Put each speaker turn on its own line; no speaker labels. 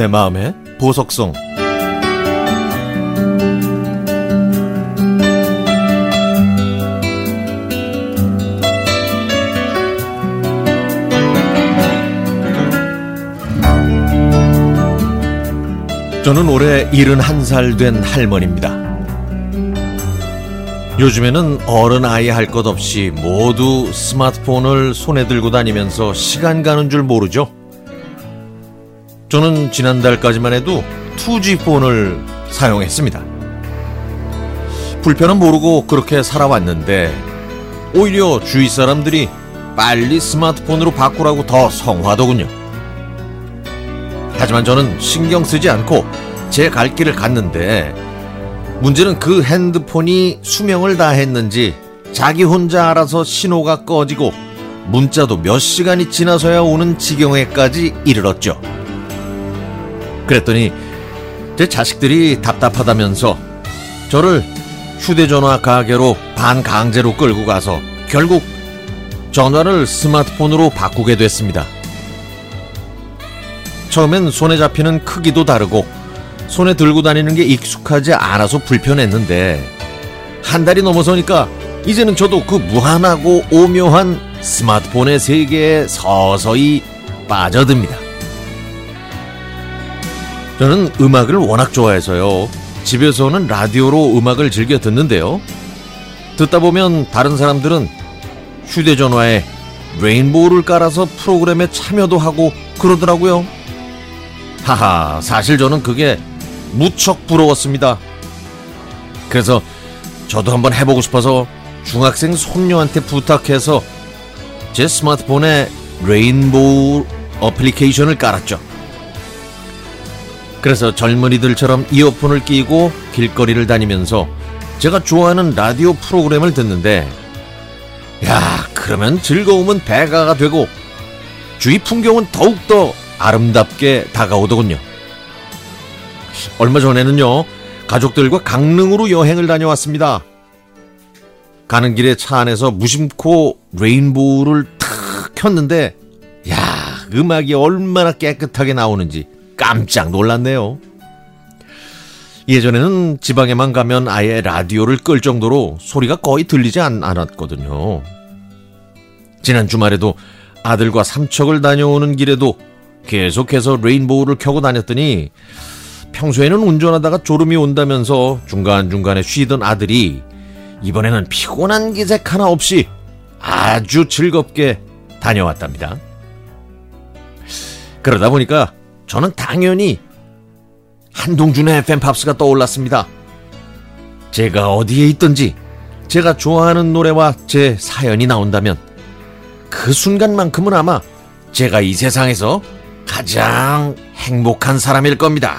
내 마음의 보석성 저는 올해 71살 된 할머니입니다. 요즘에는 어른 아이 할 것 없이 모두 스마트폰을 손에 들고 다니면서 시간 가는 줄 모르죠. 저는 지난달까지만 해도 2G 폰을 사용했습니다. 불편은 모르고 그렇게 살아왔는데 오히려 주위 사람들이 빨리 스마트폰으로 바꾸라고 더 성화더군요. 하지만 저는 신경 쓰지 않고 제 갈 길을 갔는데 문제는 그 핸드폰이 수명을 다했는지 자기 혼자 알아서 신호가 꺼지고 문자도 몇 시간이 지나서야 오는 지경에까지 이르렀죠. 그랬더니 제 자식들이 답답하다면서 저를 휴대전화 가게로 반강제로 끌고 가서 결국 전화를 스마트폰으로 바꾸게 됐습니다. 처음엔 손에 잡히는 크기도 다르고 손에 들고 다니는 게 익숙하지 않아서 불편했는데 한 달이 넘어서니까 이제는 저도 그 무한하고 오묘한 스마트폰의 세계에 서서히 빠져듭니다. 저는 음악을 워낙 좋아해서요. 집에서는 라디오로 음악을 즐겨 듣는데요. 듣다 보면 다른 사람들은 휴대전화에 레인보우를 깔아서 프로그램에 참여도 하고 그러더라고요. 하하, 사실 저는 그게 무척 부러웠습니다. 그래서 저도 한번 해보고 싶어서 중학생 손녀한테 부탁해서 제 스마트폰에 레인보우 어플리케이션을 깔았죠. 그래서 젊은이들처럼 이어폰을 끼고 길거리를 다니면서 제가 좋아하는 라디오 프로그램을 듣는데 야 그러면 즐거움은 배가가 되고 주위 풍경은 더욱더 아름답게 다가오더군요. 얼마 전에는요 가족들과 강릉으로 여행을 다녀왔습니다. 가는 길에 차 안에서 무심코 레인보우를 탁 켰는데 야 음악이 얼마나 깨끗하게 나오는지 깜짝 놀랐네요. 예전에는 지방에만 가면 아예 라디오를 끌 정도로 소리가 거의 들리지 않, 않았거든요. 지난 주말에도 아들과 삼척을 다녀오는 길에도 계속해서 레인보우를 켜고 다녔더니 평소에는 운전하다가 졸음이 온다면서 중간중간에 쉬던 아들이 이번에는 피곤한 기색 하나 없이 아주 즐겁게 다녀왔답니다. 그러다 보니까 저는 당연히 한동준의 팬팝스가 떠올랐습니다. 제가 어디에 있든지 제가 좋아하는 노래와 제 사연이 나온다면 그 순간만큼은 아마 제가 이 세상에서 가장 행복한 사람일 겁니다.